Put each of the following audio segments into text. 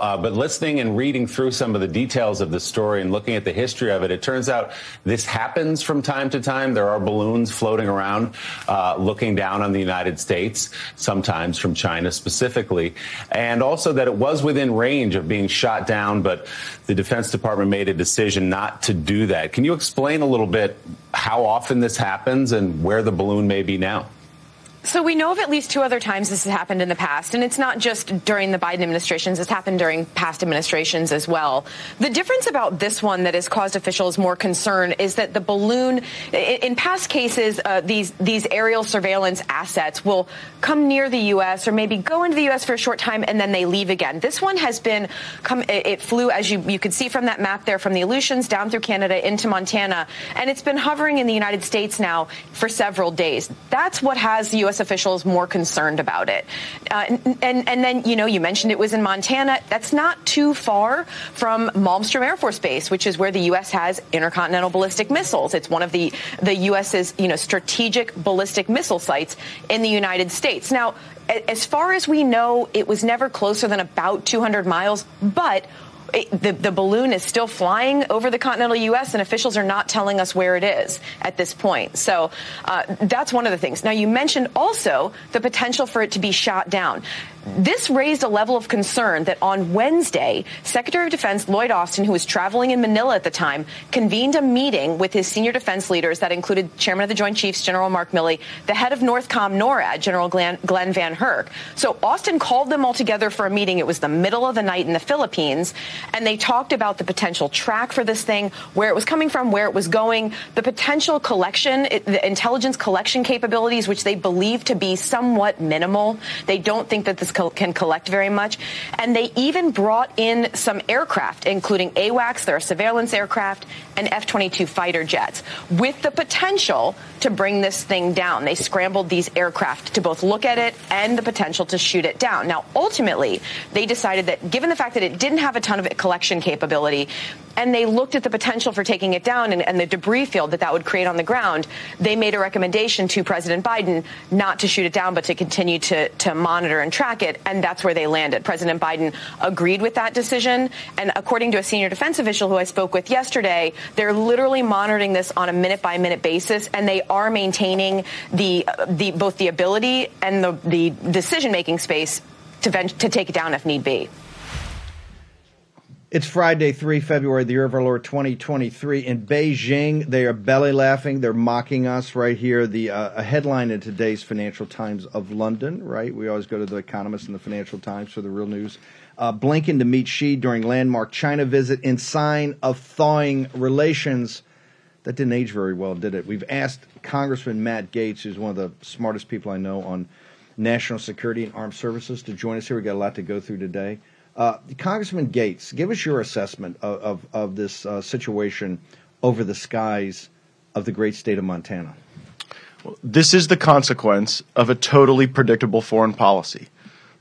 Uh, but listening and reading through some of the details of the story and looking at the history of it, it turns out this happens from time to time. There are balloons floating around uh, looking down on the United States, sometimes from China specifically, and also that it was within range of being shot down, but the Defense Department made a decision not to do that. Can you explain a little bit how often this happens and where the balloon may be now? So we know of at least two other times this has happened in the past, and it's not just during the Biden administrations, it's happened during past administrations as well. The difference about this one that has caused officials more concern is that the balloon, in past cases, uh, these, these aerial surveillance assets will come near the U.S. or maybe go into the U.S. for a short time and then they leave again. This one has been, come, it flew, as you, you could see from that map there, from the Aleutians down through Canada into Montana, and it's been hovering in the United States now for several days. That's what has the U.S. U.S. officials more concerned about it. Uh, and, and then, you know, you mentioned it was in Montana. That's not too far from Malmstrom Air Force Base, which is where the U.S. has intercontinental ballistic missiles. It's one of the, the U.S.'s, you know, strategic ballistic missile sites in the United States. Now, as far as we know, it was never closer than about 200 miles, but the, the balloon is still flying over the continental U.S. and officials are not telling us where it is at this point. So uh, that's one of the things. Now, you mentioned also the potential for it to be shot down. This raised a level of concern that on Wednesday, Secretary of Defense Lloyd Austin, who was traveling in Manila at the time, convened a meeting with his senior defense leaders that included Chairman of the Joint Chiefs, General Mark Milley, the head of Northcom NORAD, General Glen, Glen Van Herk. So Austin called them all together for a meeting. It was the middle of the night in the Philippines, and they talked about the potential track for this thing, where it was coming from, where it was going, the potential collection, the intelligence collection capabilities, which they believe to be somewhat minimal. They don't think that this can collect very much. And they even brought in some aircraft, including AWACS, their surveillance aircraft, and F 22 fighter jets, with the potential to bring this thing down. They scrambled these aircraft to both look at it and the potential to shoot it down. Now, ultimately, they decided that given the fact that it didn't have a ton of collection capability, and they looked at the potential for taking it down and, and, the debris field that that would create on the ground, they made a recommendation to President Biden not to shoot it down, but to continue to, to monitor and track it. And that's where they landed. President Biden agreed with that decision. And according to a senior defense official who I spoke with yesterday, they're literally monitoring this on a minute by minute basis, and they are maintaining the, the both the ability and the, the decision making space to, to take it down if need be. It's Friday, 3 February, the year of our Lord 2023. In Beijing, they are belly laughing. They're mocking us right here. The uh, a headline in today's Financial Times of London, right? We always go to The Economist and the Financial Times for the real news. Uh, Blinken to meet Xi during landmark China visit in sign of thawing relations. That didn't age very well, did it? We've asked Congressman Matt Gaetz, who's one of the smartest people I know on national security and armed services, to join us here. We've got a lot to go through today. Uh, Congressman Gaetz, give us your assessment of, of, of this uh, situation over the skies of the great state of Montana. Well, this is the consequence of a totally predictable foreign policy,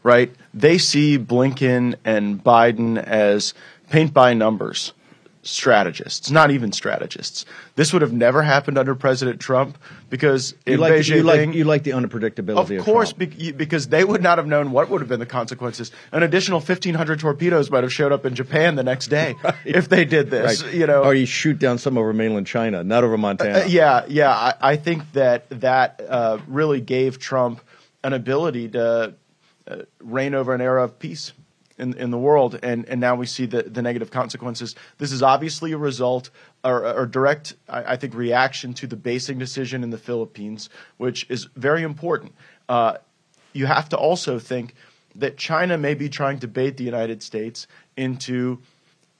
right? They see Blinken and Biden as paint by numbers strategists, not even strategists. This would have never happened under President Trump because you in like, Beijing, you like, you like the unpredictability. Of course, of be, because they would not have known what would have been the consequences. An additional 1,500 torpedoes might have showed up in Japan the next day right. if they did this. Right. You know, or you shoot down some over mainland China, not over Montana. Uh, yeah, yeah. I, I, think that that uh, really gave Trump an ability to uh, reign over an era of peace. In, in the world, and, and now we see the, the negative consequences. This is obviously a result or, or direct, I, I think, reaction to the basing decision in the Philippines, which is very important. Uh, you have to also think that China may be trying to bait the United States into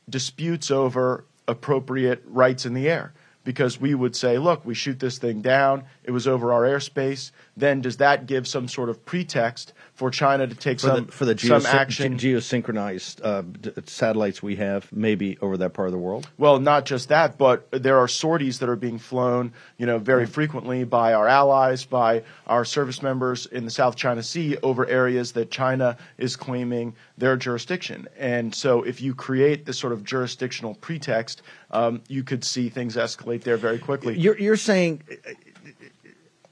disputes over appropriate rights in the air because we would say, look, we shoot this thing down, it was over our airspace. Then does that give some sort of pretext for China to take for some the, for the some geosyn- action? ge- geosynchronized uh, d- satellites we have, maybe over that part of the world. Well, not just that, but there are sorties that are being flown, you know, very frequently by our allies, by our service members in the South China Sea over areas that China is claiming their jurisdiction. And so, if you create this sort of jurisdictional pretext, um, you could see things escalate there very quickly. You're, you're saying,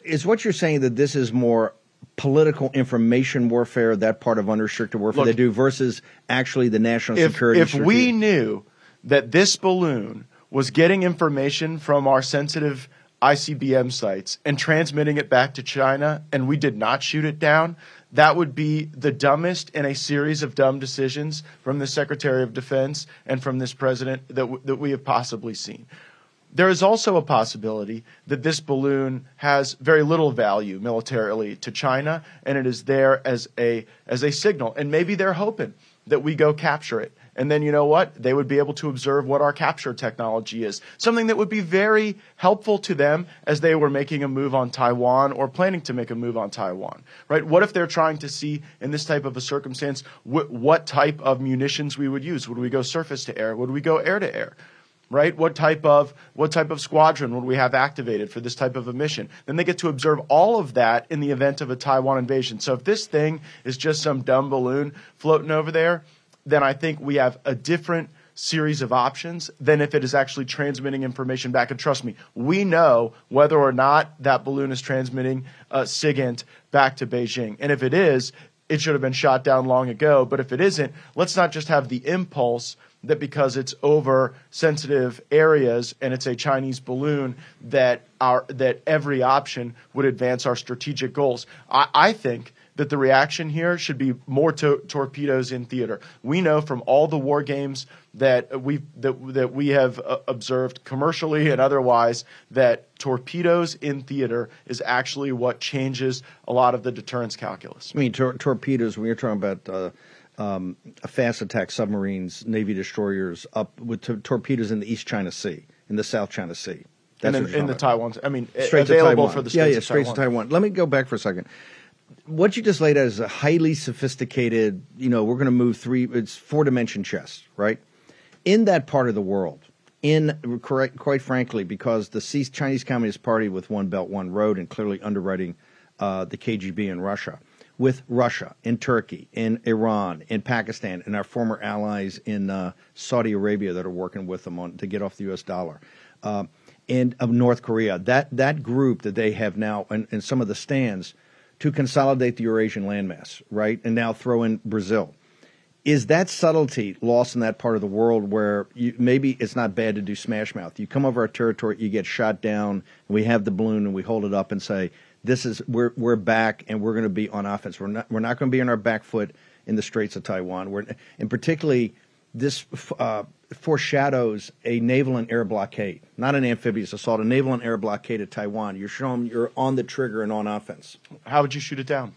is what you're saying that this is more political information warfare, that part of unrestricted warfare Look, they do, versus actually the national if, security? if we knew that this balloon was getting information from our sensitive ICBM sites and transmitting it back to China and we did not shoot it down, that would be the dumbest in a series of dumb decisions from the Secretary of Defense and from this president that, w- that we have possibly seen. There is also a possibility that this balloon has very little value militarily to China, and it is there as a as a signal. And maybe they're hoping that we go capture it, and then you know what? They would be able to observe what our capture technology is, something that would be very helpful to them as they were making a move on Taiwan or planning to make a move on Taiwan. Right? What if they're trying to see in this type of a circumstance wh- what type of munitions we would use? Would we go surface to air? Would we go air to air? right? What type of what type of squadron would we have activated for this type of a mission? Then they get to observe all of that in the event of a Taiwan invasion. So if this thing is just some dumb balloon floating over there, then I think we have a different series of options than if it is actually transmitting information back. And trust me, we know whether or not that balloon is transmitting uh, SIGINT back to Beijing. And if it is, it should have been shot down long ago. But if it isn't, let's not just have the impulse that because it's over sensitive areas and it's a Chinese balloon that our that every option would advance our strategic goals. I, I think that the reaction here should be more to, torpedoes in theater. We know from all the war games that we that that we have uh, observed commercially and otherwise that torpedoes in theater is actually what changes a lot of the deterrence calculus. I mean, tor- torpedoes. When you're talking about uh, um, fast attack submarines, navy destroyers, up with t- torpedoes in the East China Sea, in the South China Sea, and in, in the Taiwan, I mean. Straight available Taiwan. for the yeah, states yeah, of straight to Taiwan. Let me go back for a second. What you just laid out is a highly sophisticated. You know, we're going to move three. It's four dimension chess, right? In that part of the world, in quite frankly, because the Chinese Communist Party with One Belt One Road and clearly underwriting uh, the KGB in Russia, with Russia, in Turkey, in Iran, in Pakistan, and our former allies in uh, Saudi Arabia that are working with them on to get off the U.S. dollar, uh, and of North Korea. That that group that they have now, and, and some of the stands to consolidate the Eurasian landmass, right, and now throw in Brazil is that subtlety lost in that part of the world where you, maybe it's not bad to do smash mouth? You come over our territory, you get shot down, we have the balloon and we hold it up and say, "This is we're we're back and we're going to be on offense. We're not we're not going to be on our back foot in the Straits of Taiwan. We're and particularly this uh, foreshadows a naval and air blockade, not an amphibious assault, a naval and air blockade at Taiwan. You're showing you're on the trigger and on offense. How would you shoot it down?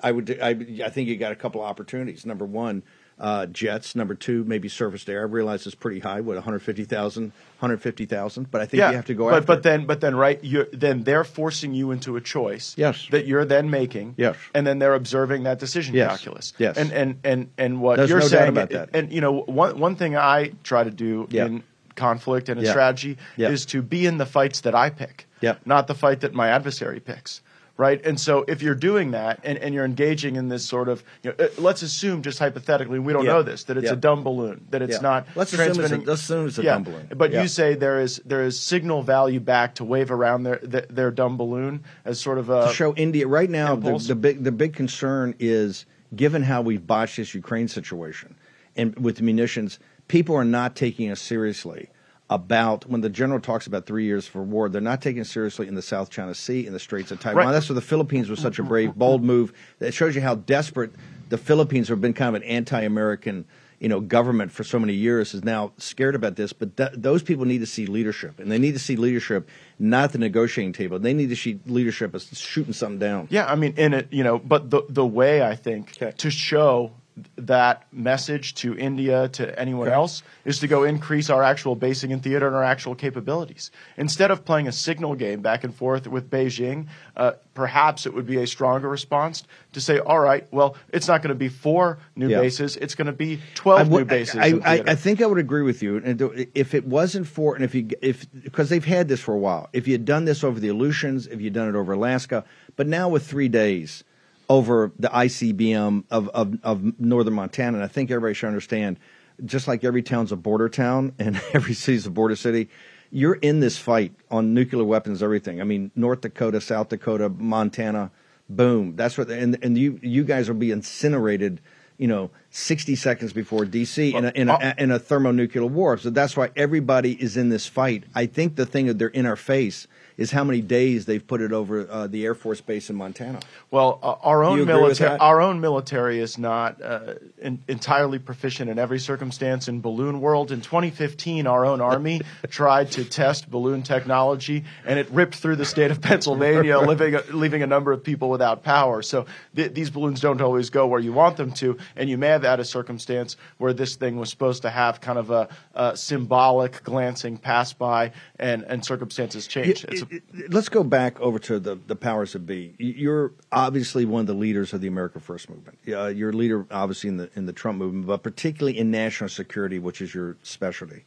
I would. I, I think you got a couple of opportunities. Number one, uh, jets. Number two, maybe surface to air. I realize it's pretty high. What 150,000, 150,000. But I think you have to go but, after. But then, but then, right? You then they're forcing you into a choice. Yes. That you're then making. Yes. And then they're observing that decision Yes. calculus. Yes. And and and and what There's you're no saying about that. And you know, one one thing I try to do Yeah. in conflict and in Yeah. strategy Yeah. is to be in the fights that I pick. Yeah. Not the fight that my adversary picks. Right, and so if you're doing that and, and you're engaging in this sort of, you know, uh, let's assume just hypothetically, we don't Yeah. know this, that it's Yeah. a dumb balloon, that it's Yeah. not. Let's assume it's a- transmitting- let's assume it's a dumb balloon. But you say there is there is signal value back to wave around their their, their dumb balloon as sort of a to show India right now, the, the big the big concern is given how we've botched this Ukraine situation and with munitions, people are not taking us seriously about when the general talks about three years for war. They're not taking it seriously in the South China Sea, in the Straits of Taiwan. Right. That's where the Philippines was such a brave, bold move. That shows you how desperate the Philippines have been kind of an anti-American, you know, government for so many years is now scared about this. But th- those people need to see leadership, and they need to see leadership not at the negotiating table. They need to see leadership as shooting something down. Yeah, I mean, in it, you know, but the the way I think to show that message to India to anyone else is to go increase our actual basing in theater and our actual capabilities instead of playing a signal game back and forth with Beijing. Uh, perhaps it would be a stronger response to say, all right, well, it's not going to be four new Yeah. bases; it's going to be twelve would- new bases. I, I. I think I would agree with you. And if it wasn't for, and if you, if because they've had this for a while, if you had done this over the Aleutians, if you'd done it over Alaska, but now with three days over the ICBM of, of, of northern Montana, and I think everybody should understand, just like every town's a border town and every city's a border city, you're in this fight on nuclear weapons, everything. I mean, North Dakota, South Dakota, Montana, boom. That's what, and and you you guys will be incinerated. You know, sixty seconds before DC in a, in a, in a thermonuclear war. So that's why everybody is in this fight. I think the thing that they're in our face is how many days they've put it over uh, the Air Force Base in Montana. Well, uh, our own military, our own military is not uh, in, entirely proficient in every circumstance in balloon world. In 2015, our own army tried to test balloon technology, and it ripped through the state of Pennsylvania, leaving a, leaving a number of people without power. So th- these balloons don't always go where you want them to, and you may have had a circumstance where this thing was supposed to have kind of a, a symbolic glancing pass by, and, and circumstances change. It's a- Let's go back over to the, the powers that be. You're obviously one of the leaders of the America First movement. Uh, you're a leader, obviously, in the in the Trump movement, but particularly in national security, which is your specialty.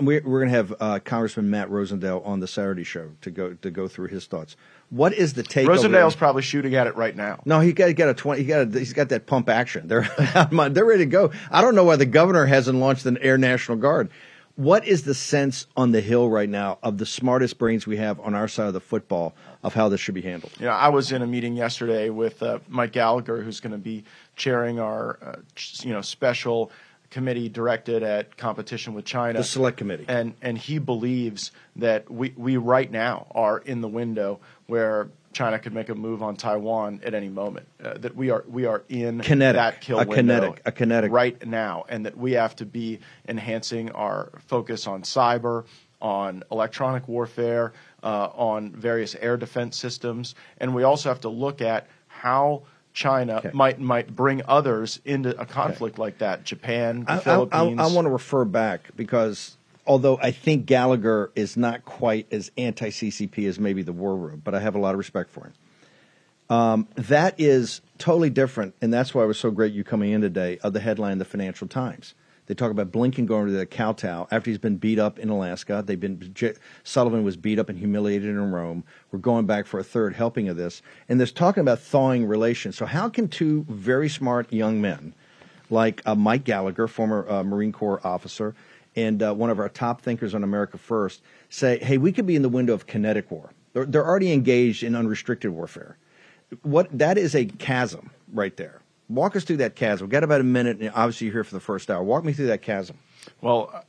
We're, we're going to have uh, Congressman Matt Rosendale on the Saturday show to go to go through his thoughts. What is the take? Rosendale's probably shooting at it right now. No, he got, he got a twenty. He got a, he's got that pump action. They're they're ready to go. I don't know why the governor hasn't launched an Air National Guard. What is the sense on the Hill right now of the smartest brains we have on our side of the football of how this should be handled? You know, I was in a meeting yesterday with uh, Mike Gallagher, who's going to be chairing our, uh, you know, special committee directed at competition with China. The select committee. And and he believes that we we right now are in the window where China could make a move on Taiwan at any moment. Uh, that we are we are in Kinetic. that kill A window kinetic. A kinetic. right now, and that we have to be enhancing our focus on cyber, on electronic warfare, uh, on various air defense systems, and we also have to look at how China Okay. might might bring others into a conflict like that. Japan, the I, I, Philippines. I, want to refer back because although I think Gallagher is not quite as anti CCP as maybe the War Room, but I have a lot of respect for him. Um, that is totally different, and that's why it was so great you coming in today. Of the headline, the Financial Times, they talk about Blinken going to the kowtow after he's been beat up in Alaska. They've been J- Sullivan was beat up and humiliated in Rome. We're going back for a third helping of this, and there's talking about thawing relations. So how can two very smart young men? like uh, Mike Gallagher, former uh, Marine Corps officer, and uh, one of our top thinkers on America First, say, hey, we could be in the window of kinetic war. They're, they're already engaged in unrestricted warfare. What that is a chasm right there. Walk us through that chasm. We've got about a minute, and obviously you're here for the first hour. Walk me through that chasm. Well,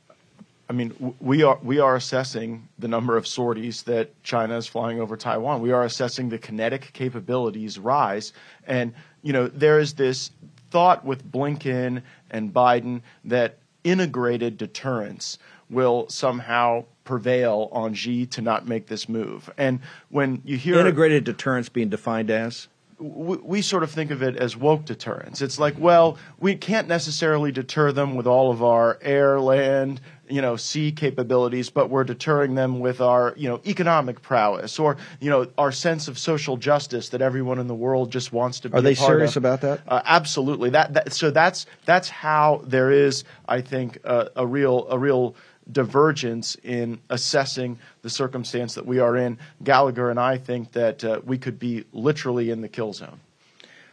I mean, we are we are assessing the number of sorties that China is flying over Taiwan. We are assessing the kinetic capabilities rise, and you know there is this thought with Blinken and Biden that integrated deterrence will somehow prevail on Xi to not make this move. And when you hear Integrated deterrence being defined as we, we sort of think of it as woke deterrence. It's like, well, we can't necessarily deter them with all of our air, land, you know, sea capabilities, but we're deterring them with our, you know, economic prowess or, you know, our sense of social justice that everyone in the world just wants to be. Are they serious of. about that? Uh, absolutely. That, that so that's that's how there is, I think, uh, a real a real divergence in assessing the circumstance that we are in. Gallagher and I think that uh, we could be literally in the kill zone.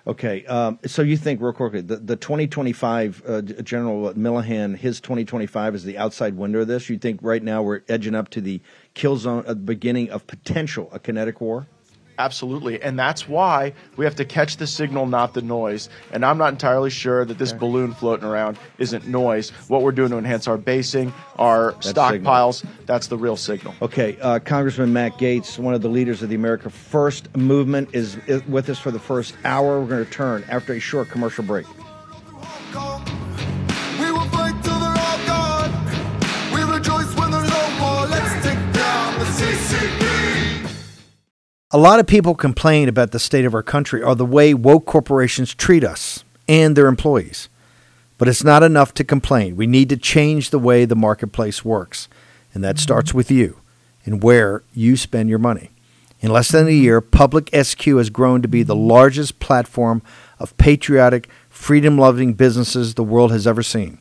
Okay, um, so you think real quickly the, the 2025 uh, General Minihan, his 2025 is the outside window of this. You think right now we're edging up to the kill zone the beginning of potential a kinetic war? Absolutely. And that's why we have to catch the signal, not the noise. And I'm not entirely sure that this balloon floating around isn't noise. What we're doing to enhance our basing, our stockpiles, that's the real signal. Okay, uh, Congressman Matt Gaetz, one of the leaders of the America First movement, is, is with us for the first hour. We're going to turn after a short commercial break. A lot of people complain about the state of our country or the way woke corporations treat us and their employees. But it's not enough to complain. We need to change the way the marketplace works. And that mm-hmm. starts with you and where you spend your money. In less than a mm-hmm. year, Public SQ has grown to be the mm-hmm. largest platform of patriotic, freedom loving businesses the world has ever seen.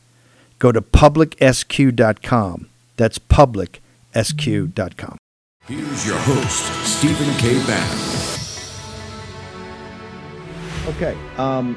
Go to publicsq.com. That's publicsq.com. Here's your host, Stephen K. Bannon. Okay. Um,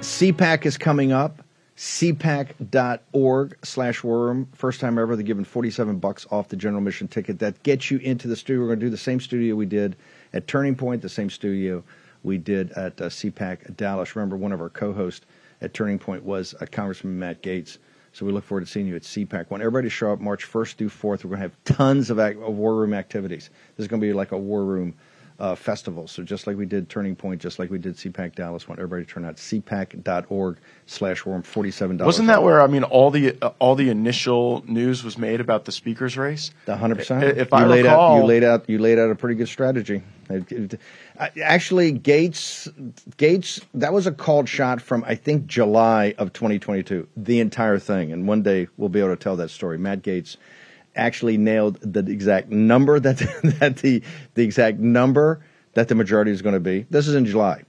CPAC is coming up. CPAC.org slash war room. First time ever, they're giving 47 bucks off the general mission ticket. That gets you into the studio. We're going to do the same studio we did at Turning Point, the same studio we did at uh, CPAC Dallas. Remember, one of our co hosts at Turning Point was uh, Congressman Matt Gaetz. So we look forward to seeing you at CPAC. Want everybody to show up March 1st through 4th. We're going to have tons of, act- of war room activities. This is going to be like a war room uh, festival. So just like we did Turning Point, just like we did CPAC Dallas, want everybody to turn out cpac.org slash warm $47. Wasn't that where I mean all the uh, all the initial news was made about the speakers race? The hundred percent. If you I laid recall, out, you laid out, you laid out a pretty good strategy. Actually, Gaetz, Gaetz, that was a called shot from I think July of 2022. The entire thing, and one day we'll be able to tell that story. Matt Gaetz actually nailed the exact number that that the the exact number that the majority is going to be. This is in July,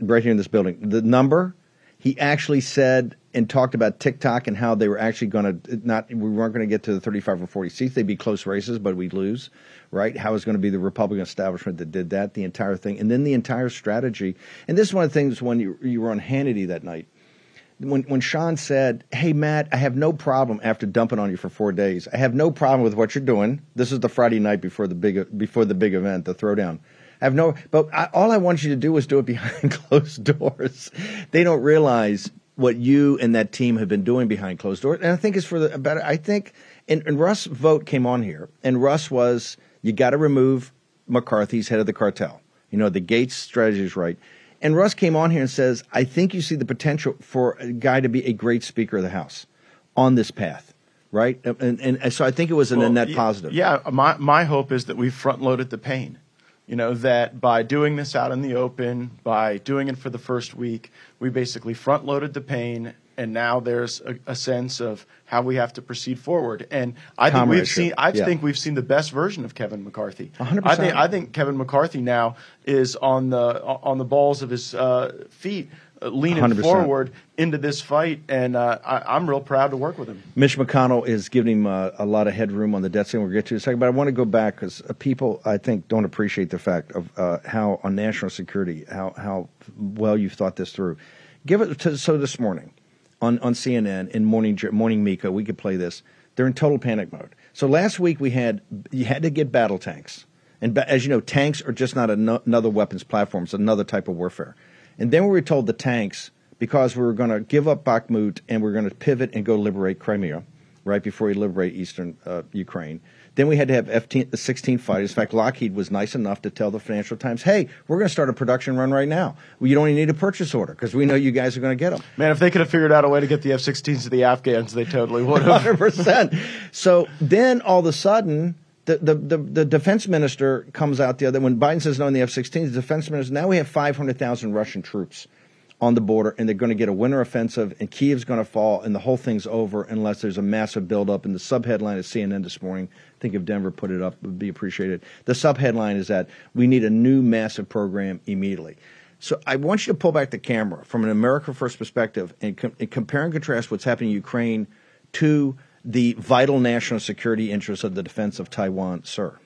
right here in this building. The number he actually said and talked about TikTok and how they were actually going to not we weren't going to get to the 35 or 40 seats. They'd be close races, but we'd lose, right? How it's going to be the Republican establishment that did that, the entire thing, and then the entire strategy. And this is one of the things when you, you were on Hannity that night. When, when Sean said, "Hey Matt, I have no problem after dumping on you for four days. I have no problem with what you're doing. This is the Friday night before the big before the big event, the throwdown. I have no, but I, all I want you to do is do it behind closed doors. They don't realize what you and that team have been doing behind closed doors, and I think it's for the better. I think, and, and Russ Vought came on here, and Russ was, you got to remove McCarthy's head of the cartel. You know, the Gaetz strategy is right. And Russ came on here and says, I think you see the potential for a guy to be a great Speaker of the House on this path, right? And, and, so I think it was a Well, net positive. Yeah, my my hope is that we front loaded the pain. You know that by doing this out in the open, by doing it for the first week, we basically front loaded the pain, and now there's a, a sense of how we have to proceed forward. And I think we've seen. I yeah. think we've seen the best version of Kevin McCarthy. 100%. I think I think Kevin McCarthy now is on the on the balls of his uh, feet, uh, leaning 100%. forward into this fight, and uh, I, I'm real proud to work with him. Mitch McConnell is giving him uh, a lot of headroom on the debt ceiling. We'll get to in a second, but I want to go back because uh, people, I think, don't appreciate the fact of uh, how on national security, how how well you've thought this through. Give it to, so this morning on on CNN in morning morning Mika, we could play this. They're in total panic mode. So last week we had you had to get battle tanks, and ba- as you know, tanks are just not ano- another weapons platform; it's another type of warfare. And then we were told the tanks because we were going to give up Bakhmut and we are going to pivot and go liberate Crimea, right before we liberate eastern uh, Ukraine. Then we had to have F-16 fighters. In fact, Lockheed was nice enough to tell the Financial Times, "Hey, we're going to start a production run right now. Well, you don't even need a purchase order because we know you guys are going to get them." Man, if they could have figured out a way to get the F-16s to the Afghans, they totally would have. Hundred percent. So then all of a sudden, the, the, the, the defense minister comes out the other when Biden says no on the F-16. The defense minister says, now we have five hundred thousand Russian troops on the border, and they're going to get a winter offensive, and Kiev's going to fall, and the whole thing's over unless there's a massive buildup. And the subheadline of CNN this morning, think if Denver put it up, it would be appreciated. The subheadline is that we need a new massive program immediately. So I want you to pull back the camera from an America First perspective and, com- and compare and contrast what's happening in Ukraine to the vital national security interests of the defense of Taiwan, sir.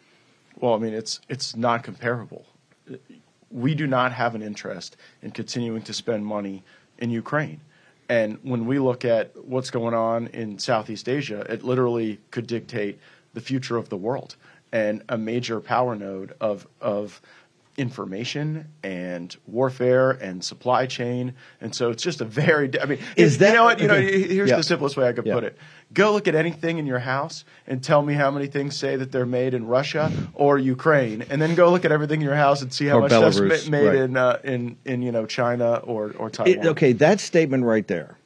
Well, I mean, it's it's not comparable. We do not have an interest in continuing to spend money in Ukraine. And when we look at what's going on in Southeast Asia, it literally could dictate the future of the world and a major power node of of information and warfare and supply chain. And so it's just a very I mean Is that- you know what you know here's Yeah. the simplest way I could Yeah. put it. Go look at anything in your house and tell me how many things say that they're made in Russia or Ukraine, and then go look at everything in your house and see how Or much stuff's Belarus, ma- made right. in uh, in in you know China or or Taiwan. It, okay, that statement right there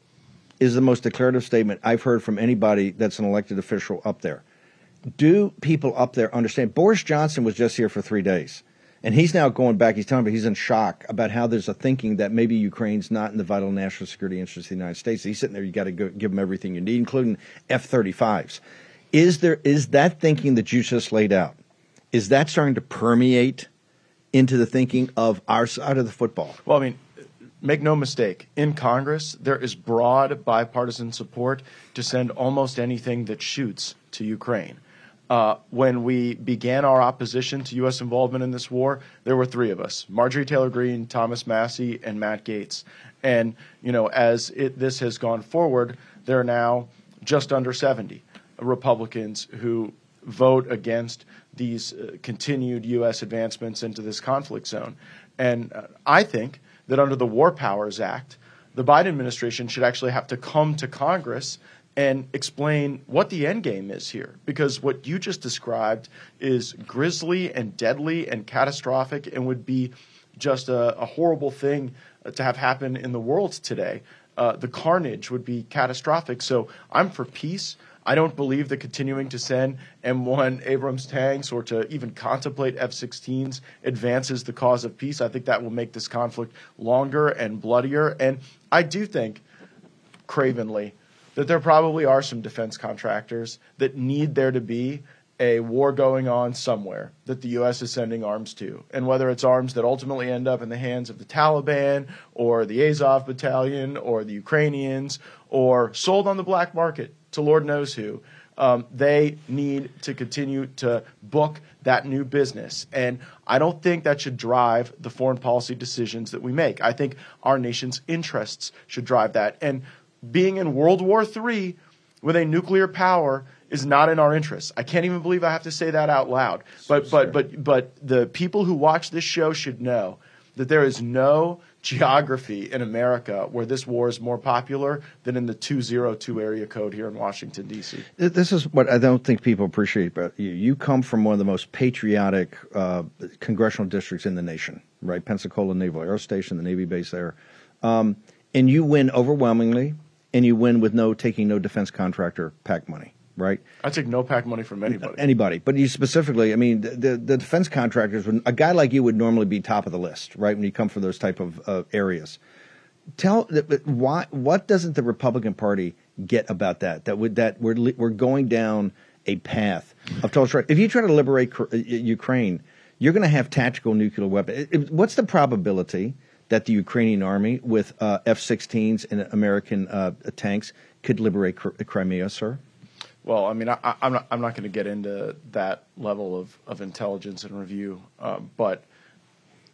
is the most declarative statement I've heard from anybody that's an elected official up there. Do people up there understand? Boris Johnson was just here for three days, and he's now going back. He's telling me he's in shock about how there's a thinking that maybe Ukraine's not in the vital national security interests of the United States. He's sitting there. You got to give them everything you need, including F-35s. Is there is that thinking that you just laid out? Is that starting to permeate into the thinking of our side of the football? Well, I mean, make no mistake, in Congress, there is broad bipartisan support to send almost anything that shoots to Ukraine. Uh, when we began our opposition to U.S. involvement in this war, there were three of us Marjorie Taylor Greene, Thomas Massie, and Matt Gaetz. And, you know, as it, this has gone forward, there are now just under 70 Republicans who vote against these uh, continued U.S. advancements into this conflict zone. And uh, I think that under the War Powers Act, the Biden administration should actually have to come to Congress and explain what the end game is here. Because what you just described is grisly and deadly and catastrophic and would be just a, a horrible thing uh, to have happen in the world today. Uh, the carnage would be catastrophic. So I'm for peace. I don't believe that continuing to send M1 Abrams tanks or to even contemplate F 16s advances the cause of peace. I think that will make this conflict longer and bloodier. And I do think, cravenly, that there probably are some defense contractors that need there to be a war going on somewhere that the U.S. is sending arms to. And whether it's arms that ultimately end up in the hands of the Taliban or the Azov battalion or the Ukrainians or sold on the black market to Lord knows who, um, they need to continue to book that new business. And I don't think that should drive the foreign policy decisions that we make. I think our nation's interests should drive that. And being in World War III with a nuclear power is not in our interest. I can't even believe I have to say that out loud. But but but but the people who watch this show should know that there is no geography in America where this war is more popular than in the 202 area code here in Washington D.C. This is what I don't think people appreciate about you. You come from one of the most patriotic uh, congressional districts in the nation, right? Pensacola Naval Air Station, the Navy base there, um, and you win overwhelmingly, and you win with no taking no defense contractor pack money, right? I take no pack money from anybody. Anybody, but you specifically, I mean, the, the, the defense contractors, a guy like you would normally be top of the list, right? When you come from those type of uh, areas. Tell why? What doesn't the Republican Party get about that? That would that we're we're going down a path of total strike. If you try to liberate uh, Ukraine, you're going to have tactical nuclear weapons. What's the probability that the Ukrainian army with uh, F-16s and American uh, tanks could liberate Cr- Crimea, sir? Well, I mean, I, I'm not. I'm not going to get into that level of, of intelligence and review, um, but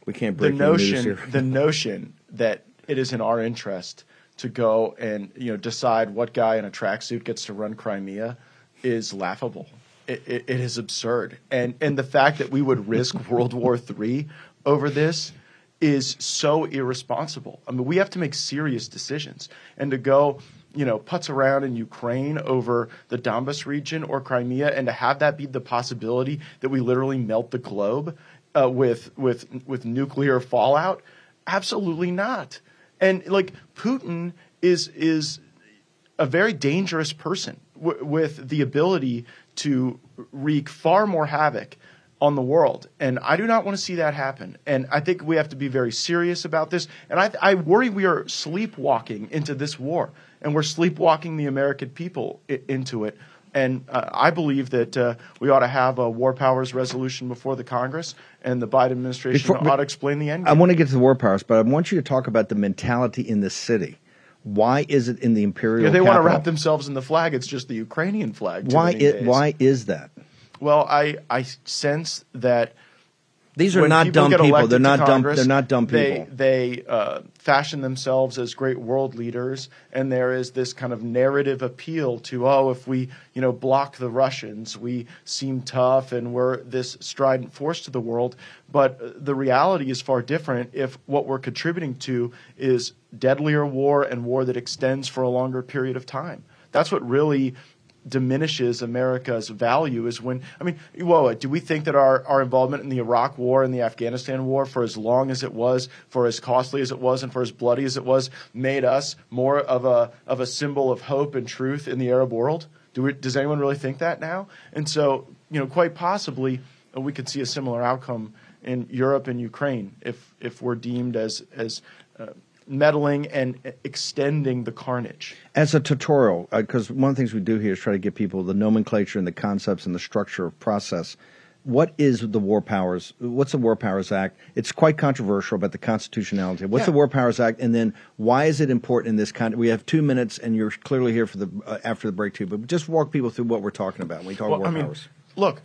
We can't the break news notion the notion that it is in our interest to go and you know decide what guy in a tracksuit gets to run Crimea is laughable. It, it, it is absurd, and and the fact that we would risk World War III over this is so irresponsible. I mean, we have to make serious decisions, and to go you know, putz around in Ukraine over the Donbas region or Crimea, and to have that be the possibility that we literally melt the globe uh, with with with nuclear fallout, absolutely not. And like Putin is is a very dangerous person w- with the ability to wreak far more havoc on the world. And I do not want to see that happen. And I think we have to be very serious about this. And I, I worry we are sleepwalking into this war, and we're sleepwalking the American people I- into it. And uh, I believe that uh, we ought to have a war powers resolution before the Congress, and the Biden administration Before- ought to explain the end. I want to get to the war powers, but I want you to talk about the mentality in the city. Why is it in the imperial? Yeah, they want to wrap themselves in the flag. It's just the Ukrainian flag. Why? It, why is that? Well, I I sense that These are when not dumb people. They're not dumb- they're not dumb people. They uh, fashion themselves as great world leaders, and there is this kind of narrative appeal to oh, if we you know block the Russians, we seem tough and we're this strident force to the world. But uh, the reality is far different. If what we're contributing to is deadlier war and war that extends for a longer period of time, that's what really diminishes America's value is when I mean, whoa, do we think that our, our involvement in the Iraq war and the Afghanistan war for as long as it was, for as costly as it was and for as bloody as it was, made us more of a of a symbol of hope and truth in the Arab world? Do we, does anyone really think that now? And so, you know, quite possibly uh, we could see a similar outcome in Europe and Ukraine if if we're deemed as as uh, meddling and extending the carnage. As a tutorial, because one of the things we do here is try to give people the nomenclature and the concepts and the structure of process. What is the War Powers? What's the War Powers Act? It's quite controversial about the constitutionality. What's the War Powers Act, and then why is it important in this kind? we have two minutes, and you're clearly here for the uh, after the break too. But just walk people through what we're talking about when we talk Well, War I mean, Powers. look,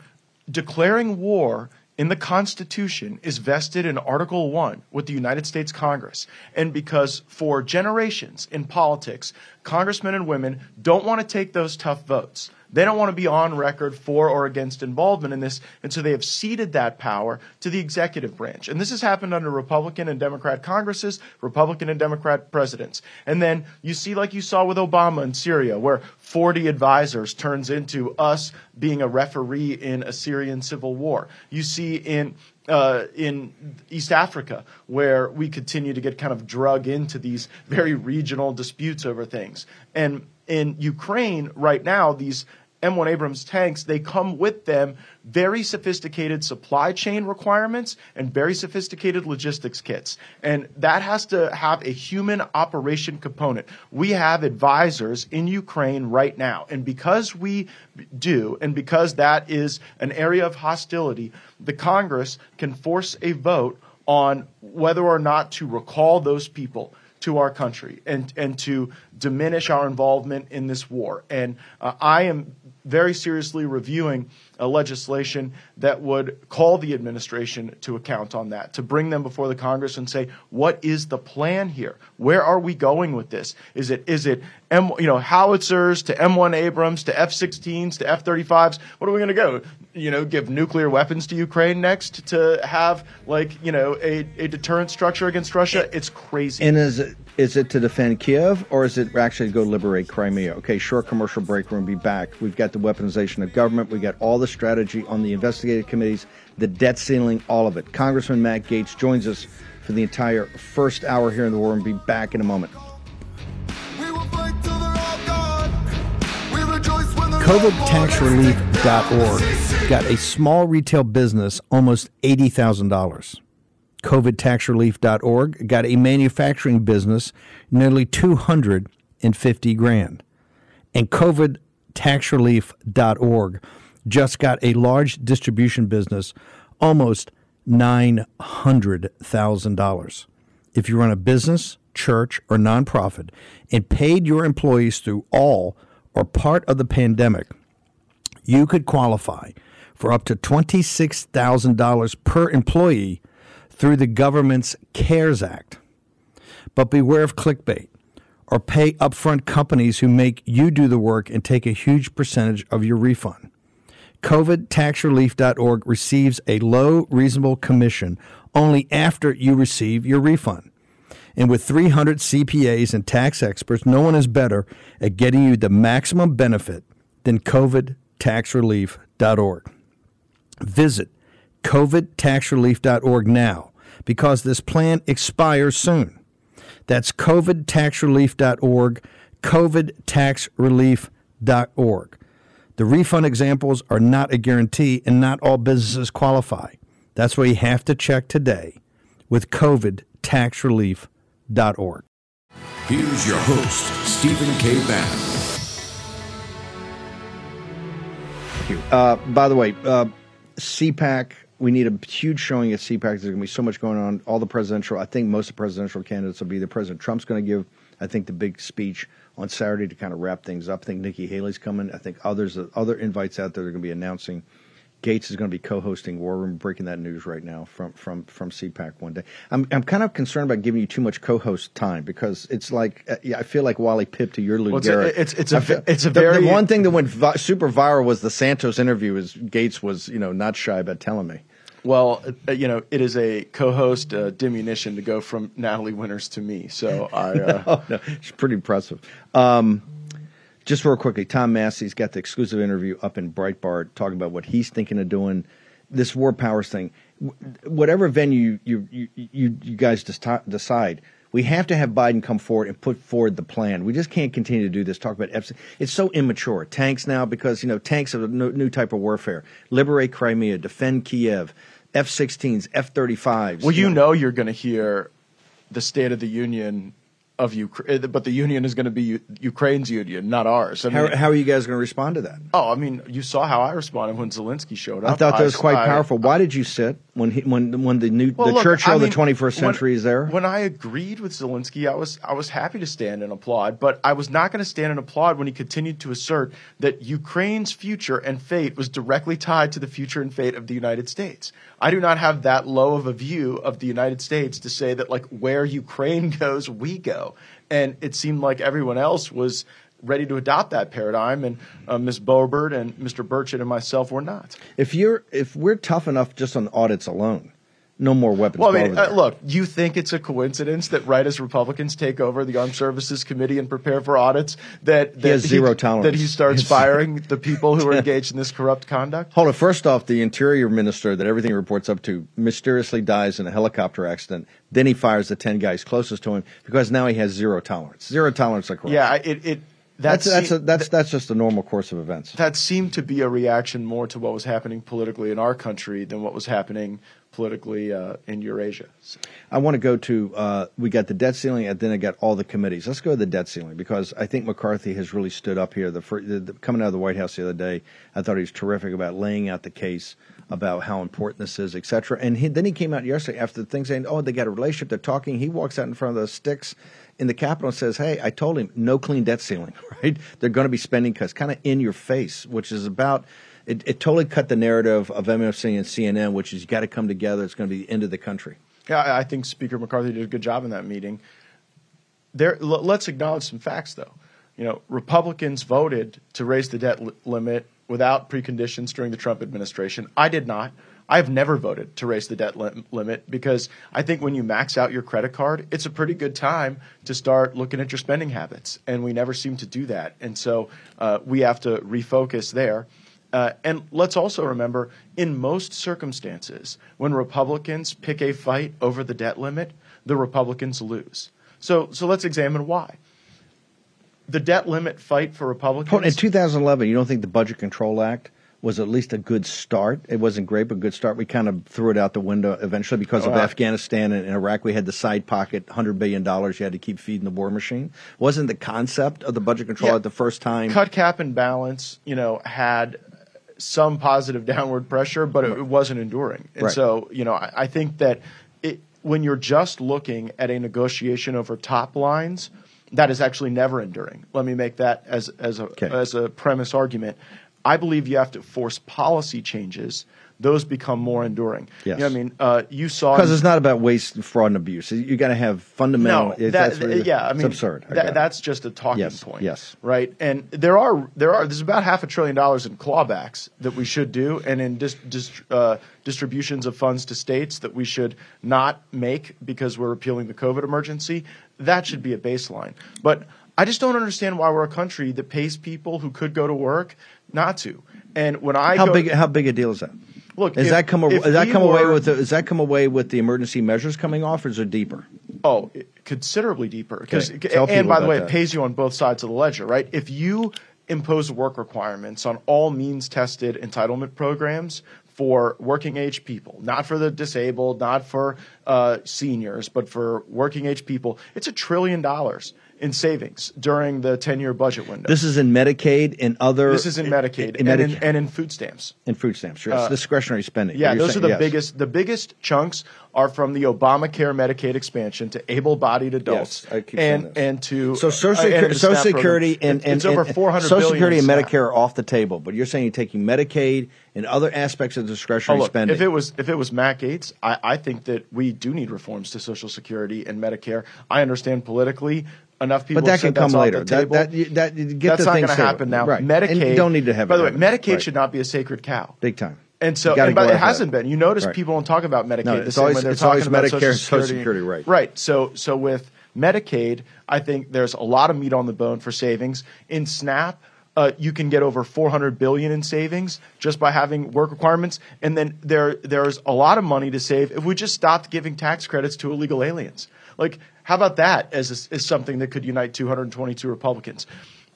declaring war in the Constitution is vested in Article 1 with the United States Congress. And because for generations in politics, congressmen and women don't want to take those tough votes. They don't want to be on record for or against involvement in this, and so they have ceded that power to the executive branch. And this has happened under Republican and Democrat Congresses, Republican and Democrat presidents. And then you see, like you saw with Obama in Syria, where 40 advisors turns into us being a referee in a Syrian civil war. You see in uh, in East Africa, where we continue to get kind of drug into these very regional disputes over things. And in Ukraine right now, these M1 Abrams tanks, they come with them very sophisticated supply chain requirements and very sophisticated logistics kits. And that has to have a human operation component. We have advisors in Ukraine right now. And because we do, and because that is an area of hostility, the Congress can force a vote on whether or not to recall those people to our country and, and to diminish our involvement in this war. And uh, I am very seriously reviewing a legislation that would call the administration to account on that, to bring them before the Congress and say, what is the plan here? Where are we going with this? Is it is it M, you know howitzers to M1 Abrams to F-16s to F-35s? What are we going to go? You know, give nuclear weapons to Ukraine next to have like you know a, a deterrent structure against Russia? It's crazy. And is it is it to defend Kiev or is it actually to go liberate Crimea? Okay, short commercial break. Gonna be back. We've got the weaponization of government. We got all the strategy on the investigative committees, the debt ceiling, all of it. Congressman Matt Gaetz joins us for the entire first hour here in the war and be back in a moment. COVIDTaxRelief.org got a small retail business almost $80,000. COVIDTaxRelief.org got a manufacturing business nearly 250 grand. And COVIDTaxRelief.org just got a large distribution business almost $900,000. If you run a business, church, or nonprofit and paid your employees through all or part of the pandemic, you could qualify for up to $26,000 per employee through the government's CARES Act. But beware of clickbait or pay upfront companies who make you do the work and take a huge percentage of your refund. COVIDTaxRelief.org receives a low, reasonable commission only after you receive your refund. And with 300 CPAs and tax experts, no one is better at getting you the maximum benefit than covidtaxrelief.org. Visit covidtaxrelief.org now because this plan expires soon. That's covidtaxrelief.org, covidtaxrelief.org. The refund examples are not a guarantee and not all businesses qualify. That's why you have to check today with covidtaxrelief.org. Here's your host, Stephen K. Bannon. Uh, by the way, uh, CPAC, we need a huge showing at CPAC. There's going to be so much going on. All the presidential, I think most of the presidential candidates will be there. President Trump's going to give, I think, the big speech on Saturday to kind of wrap things up. I think Nikki Haley's coming. I think others, other invites out there they're going to be announcing. Gaetz is going to be co-hosting War Room, breaking that news right now from from from CPAC one day. I'm I'm kind of concerned about giving you too much co-host time because it's like uh, yeah, I feel like Wally Pipp to your Lou Well, it's a- it's- it's a it's a the- very- the one thing that went vi- super viral was the Santos interview. Is Gaetz was you know not shy about telling me. Well, uh, you know, it is a co-host uh, diminution to go from Natalie Winters to me. So I, uh, oh, no, it's pretty impressive. Um, just real quickly, Tom Massie's got the exclusive interview up in Breitbart talking about what he's thinking of doing. This war powers thing, whatever venue you you you, you guys decide, we have to have Biden come forward and put forward the plan. We just can't continue to do this. Talk about F- it's so immature. Tanks now because you know tanks are a new type of warfare. Liberate Crimea, defend Kiev, F-16s, F-35s. well, you know, you're going to hear the State of the Union of Ukraine, eh, but the union is going to be U- Ukraine's union, not ours. I mean, How, how are you guys going to respond to that? oh, I mean, you saw how I responded when Zelensky showed up. I thought that was quite I- powerful. Why did you sit when he, when when the new Well, the look, Churchill I of the 21st century is there? When I agreed with Zelensky, I was I was happy to stand and applaud, but I was not going to stand and applaud when he continued to assert that Ukraine's future and fate was directly tied to the future and fate of the United States. I do not have that low of a view of the United States to say that like where Ukraine goes, we go. And it seemed like everyone else was ready to adopt that paradigm, and uh, Ms. Boebert and Mr. Burchett and myself were not. if you're if we're tough enough just on audits alone, no more weapons. Well, I mean, uh, look, you think it's a coincidence that right as Republicans take over the Armed Services Committee and prepare for audits, that, that He has zero tolerance. that he starts firing the people who are engaged in this corrupt conduct? Hold on. First off, the Interior Minister that everything reports up to mysteriously dies in a helicopter accident. Then he fires the ten guys closest to him because now he has zero tolerance. Zero tolerance corruption. Yeah, it, it that's that's se- a, that's that's just a normal course of events. that seemed to be a reaction more to what was happening politically in our country than what was happening politically uh, in Eurasia. So- I want to go to uh, we got the debt ceiling and then I got all the committees. Let's go to the debt ceiling because I think McCarthy has really stood up here. The, the, the coming out of the White House the other day, I thought he was terrific about laying out the case about how important this is, et cetera. And he, then he came out yesterday after the thing saying, "Oh, they got a relationship. They're talking." He walks out in front of the sticks in the Capitol and says, "Hey, I told him no clean debt ceiling. Right? They're going to be spending cuts, kind of in your face, which is about." It, it totally cut the narrative of MFC and CNN, which is you got to come together. It's going to be the end of the country. Yeah, I think Speaker McCarthy did a good job in that meeting. There, l- let's acknowledge some facts, though. You know, Republicans voted to raise the debt li- limit without preconditions during the Trump administration. I did not. I've never voted to raise the debt lim- limit because I think when you max out your credit card, it's a pretty good time to start looking at your spending habits, and we never seem to do that. And so uh, we have to refocus there. Uh, and let's also remember, in most circumstances, when Republicans pick a fight over the debt limit, the Republicans lose. So, so let's examine why. The debt limit fight for Republicans. In 2011, you don't think the Budget Control Act was at least a good start? It wasn't great, but a good start. We kind of threw it out the window eventually because of Well, Afghanistan and, and Iraq. We had the side pocket, $100 billion you had to keep feeding the war machine. Wasn't the concept of the Budget Control Yeah. Act the first time? cut cap and balance, you know, had some positive downward pressure, but it, it wasn't enduring. And Right. so, you know, I, I think that it, when you're just looking at a negotiation over top lines, that is actually never enduring. Let me make that as as a Okay. as a premise argument. I believe you have to force policy changes those become more enduring. Yes. You know what I mean, uh, you saw Because it's not about waste, and fraud, and abuse. You got to have fundamental. no, that, what- yeah, I mean, it's mean, absurd. I that- that's just a talking Yes, point. yes. right. And there are there are there's about half a trillion dollars in clawbacks that we should do, and in dis, dis, uh, distributions of funds to states that we should not make because we're repealing the COVID emergency. That should be a baseline. But I just don't understand why we're a country that pays people who could go to work not to. And when I how go, big? How big a deal is that? Look, Is if- that come? Does that come away with? The, does that come away with the emergency measures coming off, or is it deeper? Oh, considerably deeper. Because Okay. And by the way, that. it pays you on both sides of the ledger, right? If you impose work requirements on all means tested entitlement programs for working age people, not for the disabled, not for uh, seniors, but for working age people, it's a trillion dollars in savings during the 10 year budget window. This is in Medicaid and other. This is in Medicaid in and, in, and in food stamps. in food stamps. Sure. It's Uh, discretionary spending. Yeah, those saying- are the yes. biggest. The biggest chunks are from the Obamacare Medicaid expansion to able-bodied adults, Yes, and and to So Social, uh, and Security, Social SNAP program. Security and, and it's over and- four hundred Social billion Security and. Medicare are off the table, but you're saying you're taking Medicaid and other aspects of Oh, discretionary look, spending. if it was if it was Matt Gaetz, I, I think that we do need reforms to Social Security and Medicare. I understand politically enough people. but that can come later. the That, that, that, get that's not going to happen now. Right. Medicaid And you don't need to have. By the way. Medicaid Right. should not be a sacred cow. big time. And so, and but it hasn't been. You notice Right. people don't talk about Medicaid No, the same always- way they're talking about Medicare Social and Social Security. Security, right. Right. So, so with Medicaid, I think there's a lot of meat on the bone for savings. In SNAP, uh, you can get over 400 billion in savings just by having work requirements, and then there there's a lot of money to save if we just stopped giving tax credits to illegal aliens. Like, how about that as as something that could unite 222 Republicans?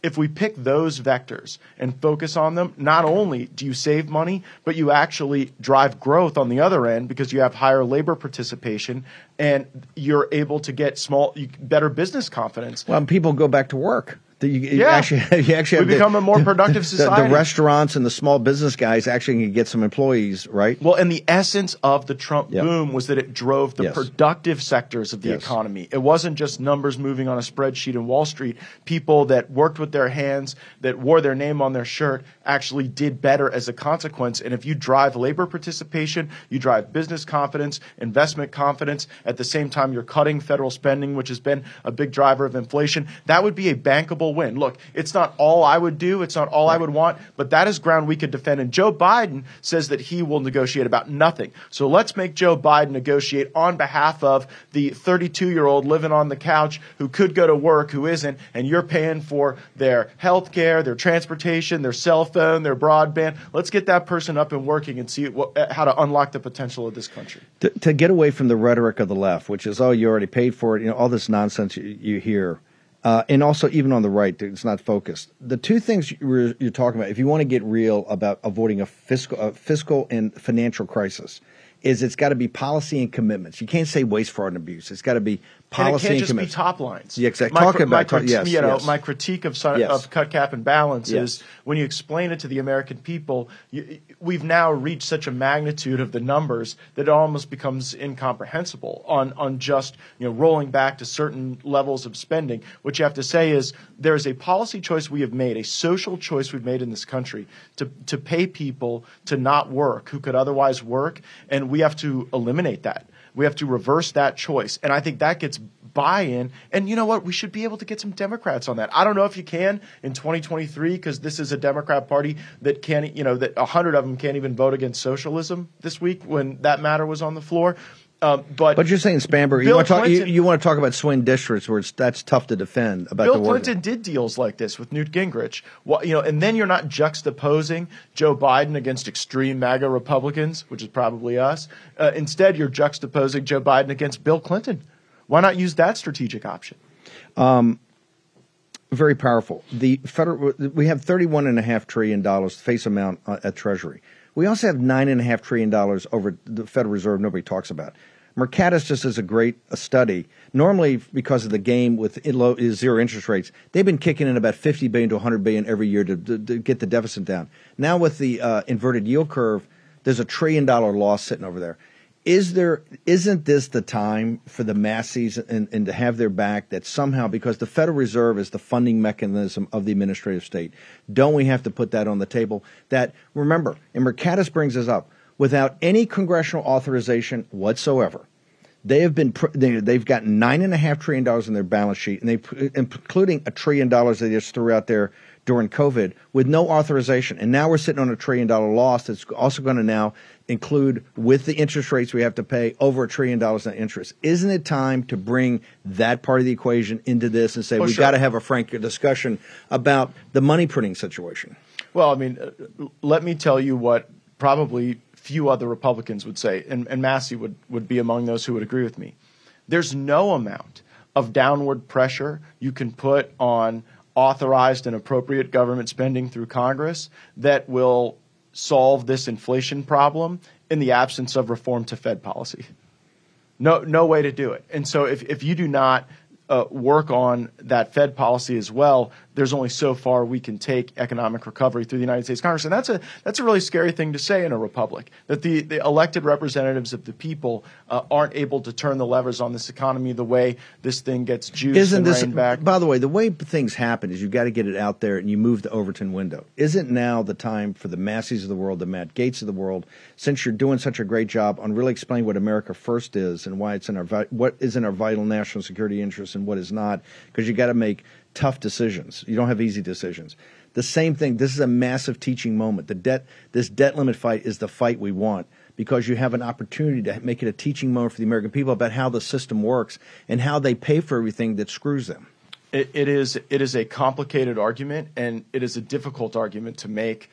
if we pick those vectors and focus on them, not only do you save money, but you actually drive growth on the other end because you have higher labor participation and you're able to get small, better business confidence. Well, people go back to work. The- You, Yeah. actually, you actually We become a more productive the- society. The, restaurants and the small business guys actually can get some employees, right? Well, and the essence of the Trump Yep. boom was that it drove the Yes. productive sectors of the Yes. economy. It wasn't just numbers moving on a spreadsheet in Wall Street. People that worked with their hands, that wore their name on their shirt, actually did better as a consequence. And if you drive labor participation, you drive business confidence, investment confidence, at the same time you're cutting federal spending, which has been a big driver of inflation, that would be a bankable win. Look, it's not all I would do, it's not all I would want, but that is ground we could defend. And Joe Biden says that he will negotiate about nothing. So let's make Joe Biden negotiate on behalf of the 32 year old living on the couch who could go to work, who isn't, and you're paying for their health care, their transportation, their cell phone, their broadband. Let's get that person up and working and see what, uh, how to unlock the potential of this country. to, to get away from the rhetoric of the left, which is, oh, you already paid for it, you know, all this nonsense you, you hear. Uh, and also, even on the right, it's not focused. The two things you're, you're talking about, if you want to get real about avoiding a fiscal, a fiscal and financial crisis, is it's got to be policy and commitments. You can't say waste, fraud, and abuse. It's got to be policy and it can't just be top lines. Yeah, exactly. My, Talking my about- crit- yes, you know, yes. my critique of Yes. of cut cap and balance Yes. is when you explain it to the American people, you, we've now reached such a magnitude of the numbers that it almost becomes incomprehensible on on just you know rolling back to certain levels of spending. What you have to say is there is a policy choice we have made, a social choice we've made in this country to to pay people to not work who could otherwise work, and we have to eliminate that. We have to reverse that choice. And I think that gets buy in. And you know what? We should be able to get some Democrats on that. I don't know if you can in 2023 because this is a Democrat party that can't, you know, that 100 of them can't even vote against socialism this week when that matter was on the floor. Um, but But you're saying Spanberger, you want, to talk, Clinton- you want to talk about swing districts where it's, that's tough to defend about Bill. Clinton did deals like this with Newt Gingrich. Well, you know, and then you're not juxtaposing Joe Biden against extreme MAGA Republicans, which is probably us. Uh, instead, you're juxtaposing Joe Biden against Bill Clinton. Why not use that strategic option? very powerful. The federal, we have thirty-one and a half trillion dollars face amount uh, at Treasury. We also have nine and a half trillion dollars over the Federal Reserve. Nobody talks about. Mercatus just is a great uh, study. Normally, because of the game with low, zero interest rates, they've been kicking in about fifty billion to one hundred billion every year to, to, to get the deficit down. Now, with the uh, inverted yield curve, there's a trillion dollar loss sitting over there. Is there isn't this the time for the masses and, and to have their back that somehow because the Federal Reserve is the funding mechanism of the administrative state, don't we have to put that on the table? That remember, and Mercatus brings us up. without any congressional authorization whatsoever. They have been they, they've got nine and a half trillion dollars in their balance sheet, and they including a trillion dollars they just threw out there during COVID with no authorization. And now we're sitting on a trillion dollar loss that's also going to now include with the interest rates we have to pay over a trillion dollars in interest. Isn't it time to bring that part of the equation into this and say Oh, we've sure. got to have a frank discussion about the money printing situation? Well, I mean, let me tell you what probably few other Republicans would say, and, and Massie would, would be among those who would agree with me. There's no amount of downward pressure you can put on authorized and appropriate government spending through Congress that will solve this inflation problem in the absence of reform to Fed policy. No, no way to do it. And so if, if you do not uh, work on that Fed policy as well, there's only so far we can take economic recovery through the United States Congress. And that's a, that's a really scary thing to say in a republic, that the, the elected representatives of the people uh, aren't able to turn the levers on this economy the way this thing gets juiced Isn't and this, back. by the way, the way things happen is you've got to get it out there and you move the Overton window. Isn't now the time for the Massies of the world, the Matt Gaetz of the world, since you're doing such a great job on really explaining what America First is and why it's in our, what is in our vital national security interests and what is not, because you got to make tough decisions. You don't have easy decisions. The same thing. This is a massive teaching moment. The debt, this debt limit fight is the fight we want because you have an opportunity to make it a teaching moment for the American people about how the system works and how they pay for everything that screws them. It, it is it is a complicated argument, and it is a difficult argument to make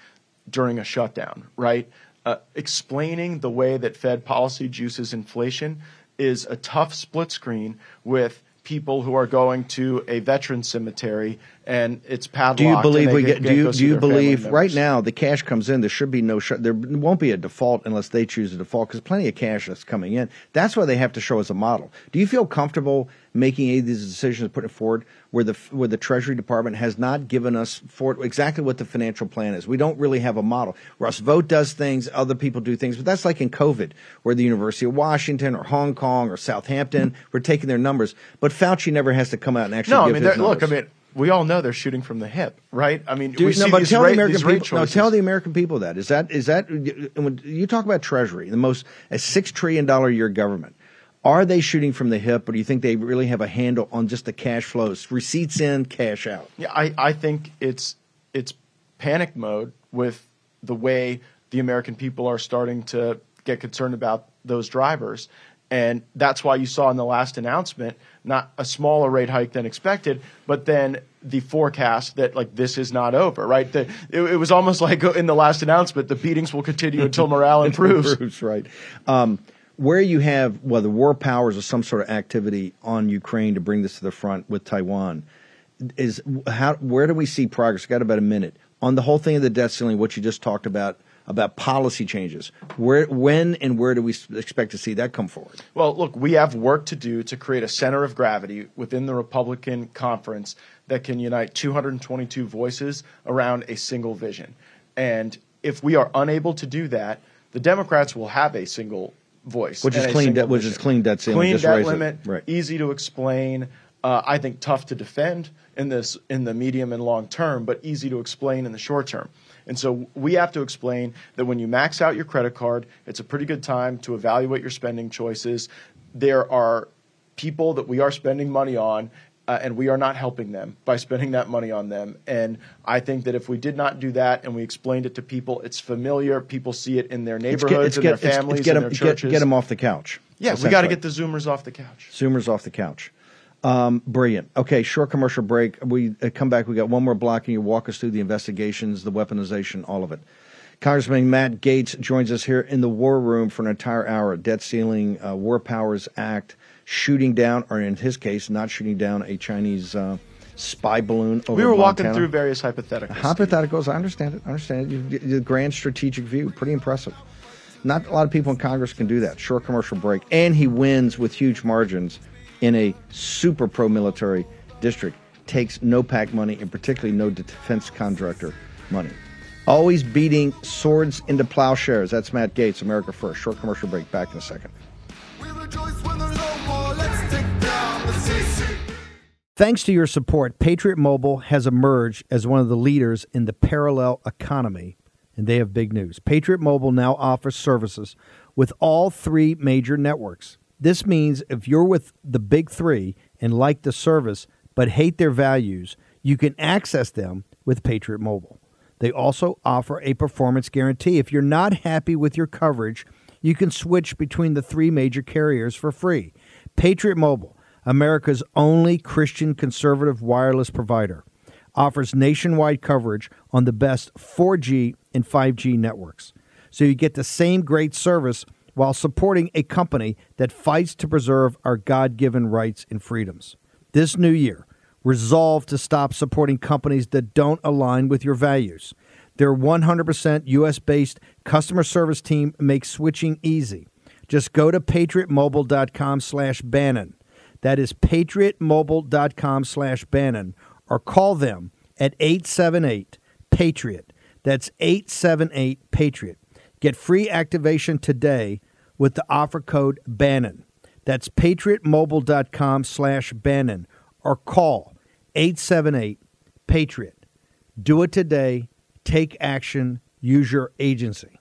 during a shutdown. Right? Uh, explaining the way that Fed policy juices inflation is a tough split screen with people who are going to a veteran cemetery and it's padlocked. Do you believe we get- get? Do you do you believe right now the cash comes in? There should be no. There won't be a default unless they choose a default because plenty of cash that's coming in. That's why they have to show us a model. Do you feel comfortable making any of these decisions, and putting it forward where the where the Treasury Department has not given us for exactly what the financial plan is? We don't really have a model. Russ Vought does things, other people do things, but that's like in COVID, where the University of Washington or Hong Kong or Southampton were taking their numbers, but Fauci never has to come out and actually No, I give mean, his look, I mean, we all know they're shooting from the hip, right? I mean, we Dude, see no, but tell rate, the American people. No, tell the American people that is that is that when you talk about Treasury, the most a six trillion dollar a year government. Are they shooting from the hip, or do you think they really have a handle on just the cash flows, receipts in, cash out? Yeah, I, I think it's it's panic mode with the way the American people are starting to get concerned about those drivers. And that's why you saw in the last announcement not a smaller rate hike than expected, but then the forecast that like this is not over, right? The, it, it was almost like in the last announcement, the beatings will continue until morale improves. improves, right? Um, where you have whether war powers or some sort of activity on Ukraine to bring this to the front with Taiwan, is how where do we see progress? Got about a minute on the whole thing of the debt ceiling. What you just talked about about policy changes. Where, when, and where do we expect to see that come forward? Well, look, we have work to do to create a center of gravity within the Republican conference that can unite 222 voices around a single vision. And if we are unable to do that, the Democrats will have a single voice, Which is clean debt- which is clean debt ceiling, clean debt limit, Right. easy to explain. Uh, I think tough to defend in this in the medium and long term, but easy to explain in the short term. And so we have to explain that when you max out your credit card, it's a pretty good time to evaluate your spending choices. There are people that we are spending money on, uh, and we are not helping them by spending that money on them. And I think that if we did not do that and we explained it to people, it's familiar. People see it in their It's neighborhoods, get, it's in get, their families, it's get in them, their churches. get them off the couch. Yeah, we got to get the Zoomers off the couch. Zoomers off the couch. Um, brilliant. Okay, short commercial break. We uh, come back. We got one more block, and you walk us through the investigations, the weaponization, all of it. Congressman Matt Gaetz joins us here in the war room for an entire hour. Debt ceiling, uh, War Powers Act, shooting down, or in his case, not shooting down a Chinese uh, spy balloon over We were walking through various hypotheticals. Hypotheticals, I understand it. I understand it. You- The grand strategic view, pretty impressive. Not a lot of people in Congress can do that. Short commercial break. And he wins with huge margins in a super pro military district. Takes no PAC money and particularly no defense contractor money. Always beating swords into plowshares. That's Matt Gaetz, America First. Short commercial break. Back in a second. We rejoice when there's no more. Let's take down the CC. Thanks to your support, Patriot Mobile has emerged as one of the leaders in the parallel economy and they have big news. Patriot Mobile now offers services with all three major networks. This means if you're with the big three and like the service but hate their values, you can access them with Patriot Mobile. They also offer a performance guarantee. If you're not happy with your coverage, you can switch between the three major carriers for free. Patriot Mobile, America's only Christian conservative wireless provider, offers nationwide coverage on the best 4G and 5G networks. So you get the same great service while supporting a company that fights to preserve our God given rights and freedoms. This new year, resolve to stop supporting companies that don't align with your values. Their 100% US based customer service team makes switching easy. Just go to patriotmobile.com slash Bannon. That is patriotmobile.com slash Bannon or call them at 878 Patriot. That's 878 Patriot. Get free activation today with the offer code Bannon. That's patriotmobile.com slash Bannon or call 878 Patriot. Do it today. Take action. Use your agency.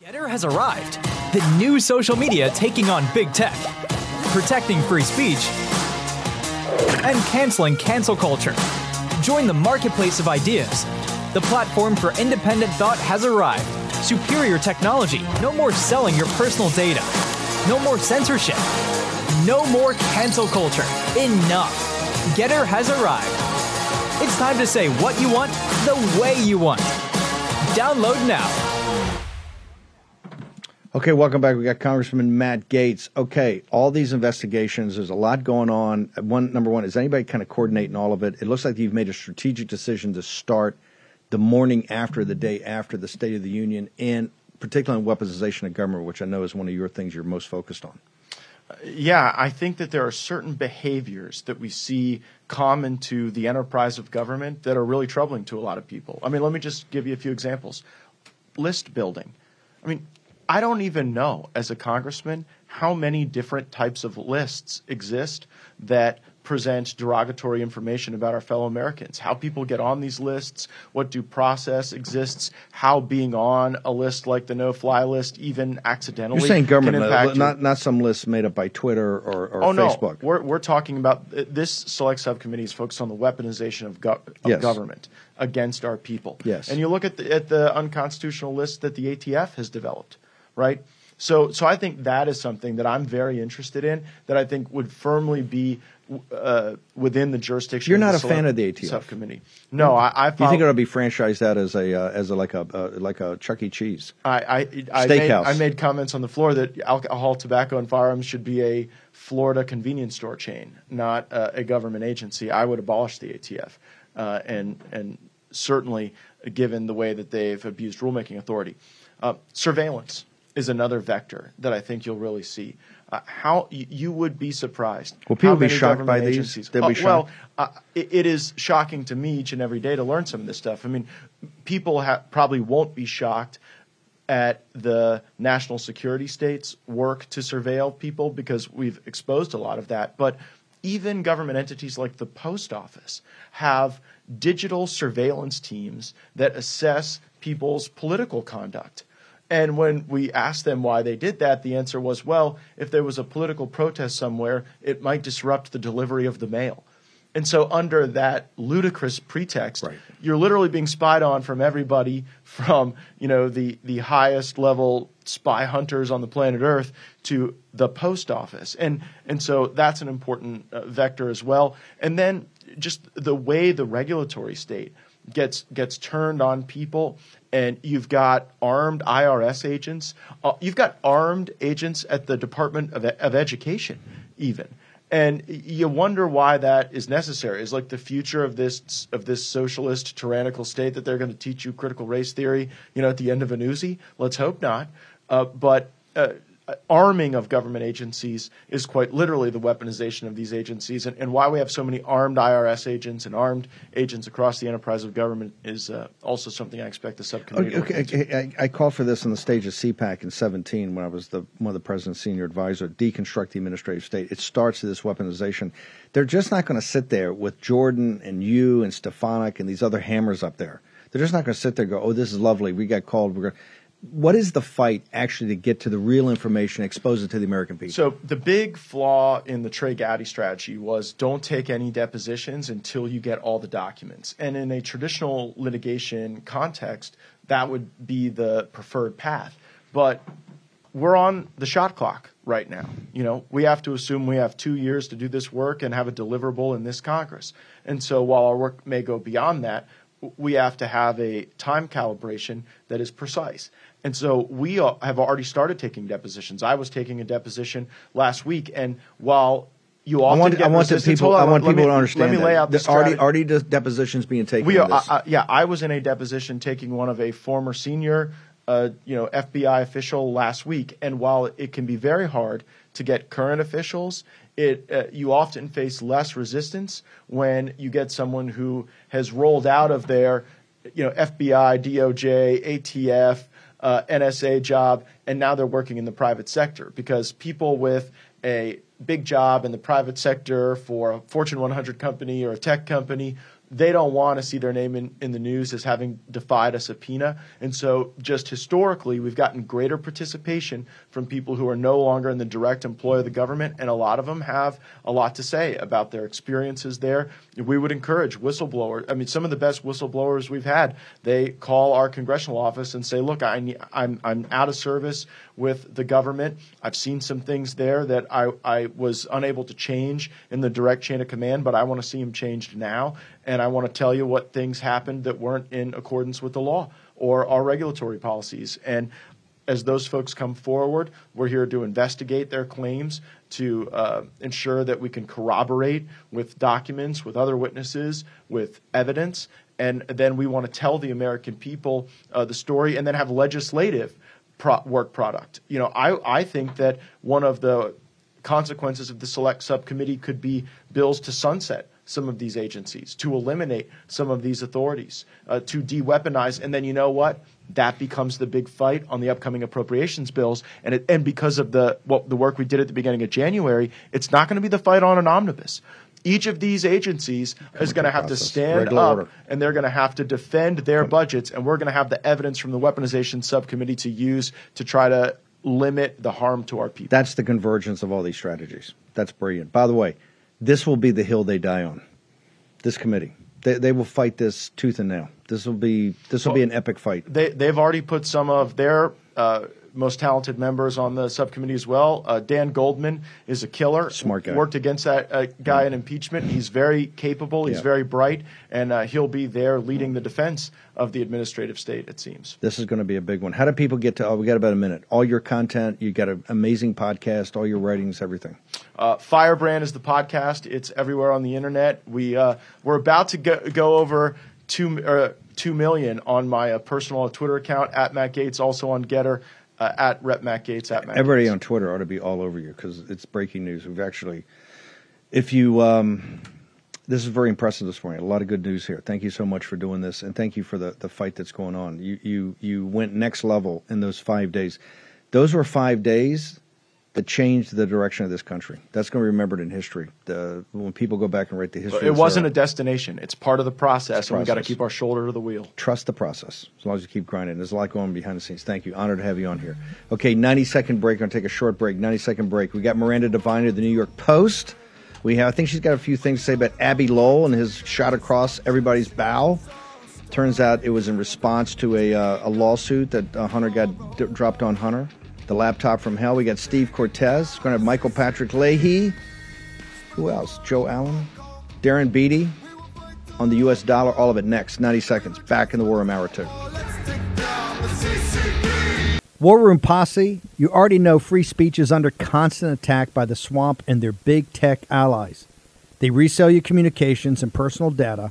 Getter has arrived. The new social media taking on big tech, protecting free speech, and canceling cancel culture. Join the marketplace of ideas. The platform for independent thought has arrived. Superior technology. No more selling your personal data. No more censorship. No more cancel culture. Enough. Getter has arrived. It's time to say what you want the way you want. Download now. Okay, welcome back. We got Congressman Matt Gaetz. Okay, all these investigations, there's a lot going on. One number one, is anybody kind of coordinating all of it? It looks like you've made a strategic decision to start the morning after the day after the State of the Union, and particularly on weaponization of government, which I know is one of your things you're most focused on. Yeah, I think that there are certain behaviors that we see common to the enterprise of government that are really troubling to a lot of people. I mean, let me just give you a few examples. List building. I mean, I don't even know as a congressman how many different types of lists exist that present derogatory information about our fellow Americans. How people get on these lists, what due process exists, how being on a list like the no-fly list even accidentally You're saying government, can uh, not not some lists made up by Twitter or, or oh Facebook. no, we're we're talking about uh, this select subcommittee is focused on the weaponization of, go- of Yes. government against our people. Yes. and you look at the at the unconstitutional list that the ATF has developed, right? So so I think that is something that I'm very interested in. That I think would firmly be. Uh, within the jurisdiction, You're of not the a fan of the ATF. subcommittee. No, I, I Do you think it'll be franchised out as a uh, as a like a uh, like a Chuck E. Cheese? I, I, I, made, I made comments on the floor that alcohol, tobacco, and firearms should be a Florida convenience store chain, not uh, a government agency. I would abolish the ATF, uh, and and certainly given the way that they've abused rulemaking authority, uh, surveillance is another vector that I think you'll really see. Uh, how y- you would be surprised. Will people be shocked by these? They'll be Uh, well, uh, it, it is shocking to me each and every day to learn some of this stuff. I mean, people ha- probably won't be shocked at the national security states work to surveil people because we've exposed a lot of that. But even government entities like the post office have digital surveillance teams that assess people's political conduct. And when we asked them why they did that, the answer was, well, if there was a political protest somewhere, it might disrupt the delivery of the mail. And so, under that ludicrous pretext, you're literally being spied on from everybody, from you know the the highest level spy hunters on the planet Earth to the post office, and and so that's an important uh, vector as well. And then just the way the regulatory state gets gets turned on people and you've got armed IRS agents uh, you've got armed agents at the Department of, of Education even. And you wonder why that is necessary. Is like the future of this of this socialist tyrannical state that they're going to teach you critical race theory you know at the end of an Uzi let's hope not. Uh, but uh, arming of government agencies is quite literally the weaponization of these agencies, and, and why we have so many armed IRS agents and armed agents across the enterprise of government is uh, also something I expect the subcommittee. Okay, to look into. okay, I, I called for this on the stage of CPAC in 17 when I was the one of the president's senior advisor. Deconstruct the administrative state. It starts with this weaponization. They're just not going to sit there with Jordan and you and Stefanik and these other hammers up there. They're just not going to sit there and go, "Oh, this is lovely. We got called. We're going." What is the fight actually to get to the real information, expose it to the American people? So the big flaw in the Trey Gowdy strategy was don't take any depositions until you get all the documents. And in a traditional litigation context, that would be the preferred path. But we're on the shot clock right now. You know, we have to assume we have two years to do this work and have a deliverable in this Congress. And so while our work may go beyond that, we have to have a time calibration that is precise. And so we have already started taking depositions. I was taking a deposition last week, and while you often I want, get I want people. on, I want people me- to understand. Let me lay out the already already depositions being taken. we are. I, I- yeah, I was in a deposition taking one of a former senior, uh, you know, FBI official last week, and while it can be very hard to get current officials, it uh, you often face less resistance when you get someone who has rolled out of their, you know, FBI, DOJ, ATF, uh, NSA job, and now they're working in the private sector because people with a big job in the private sector for a Fortune 100 company or a tech company, they don't want to see their name in, in the news as having defied a subpoena. And so, just historically, we've gotten greater participation from people who are no longer in the direct employ of the government, and a lot of them have a lot to say about their experiences there. We would encourage whistleblowers. I mean, some of the best whistleblowers we've had, they call our congressional office and say, "Look, I, I'm, I'm out of service with the government. I've seen some things there that I I was unable to change in the direct chain of command, but I want to see them changed now, and I want to tell you what things happened that weren't in accordance with the law or our regulatory policies." And as those folks come forward, we're here to investigate their claims, to uh, ensure that we can corroborate with documents, with other witnesses, with evidence, and then we want to tell the American people uh, the story, and then have legislative pro- work product. You know, I I think that one of the consequences of the select subcommittee could be bills to sunset some of these agencies, to eliminate some of these authorities, uh, to de-weaponize, and then you know what? That becomes the big fight on the upcoming appropriations bills, and it, and because of the what the work we did at the beginning of January, it's not going to be the fight on an omnibus. Each of these agencies is going to have to stand Regular up order. and they're going to have to defend their budgets, and we're going to have the evidence from the weaponization subcommittee to use to try to limit the harm to our people. That's the convergence of all these strategies. That's brilliant. By the way, this will be the hill they die on. This committee, they, they will fight this tooth and nail. This will be this will be an epic fight. They, they've already put some of their uh, most talented members on the subcommittee as well. Uh, Dan Goldman is a killer. Smart guy. Worked against that uh, guy in impeachment. He's very capable. He's Yeah. very bright, and uh, he'll be there leading the defense of the administrative state. It seems. This is going to be a big one. How do people get to? Oh, we got about a minute. All your content, you got an amazing podcast, all your writings, everything. Uh, Firebrand is the podcast. It's everywhere on the internet. We uh, we're about to go, go over two uh, two million on my uh, personal Twitter account at Matt Gaetz, also on Getter uh, at Rep Matt Gaetz at Matt. Everybody Gaetz. on Twitter ought to be all over you because it's breaking news. We've actually, if you, um, this is very impressive this morning. A lot of good news here. Thank you so much for doing this, and thank you for the the fight that's going on. You you you went next level in those five days. Those were five days that changed the direction of this country. That's going to be remembered in history. The, when people go back and write the history, It wasn't a destination. It's part of the process, a and we got to keep our shoulder to the wheel. trust the process as long as you keep grinding. There's a lot going on behind the scenes. Thank you. Honored to have you on here. Okay, 90 second break. I'm going to take a short break. 90 second break. We got Miranda Devine of the New York Post. We have, I think she's got a few things to say about Abbe Lowell and his shot across everybody's bow. Turns out it was in response to a, uh, a lawsuit that uh, Hunter got d- dropped on Hunter. The laptop from hell. We got Steve Cortes. We're going to have Michael Patrick Leahy. Who else? Joe Allen. Darren Beattie on the U.S. dollar. All of it next. 90 seconds. Back in the War Room Hour 2. War Room Posse, you already know free speech is under constant attack by the swamp and their big tech allies. They resell your communications and personal data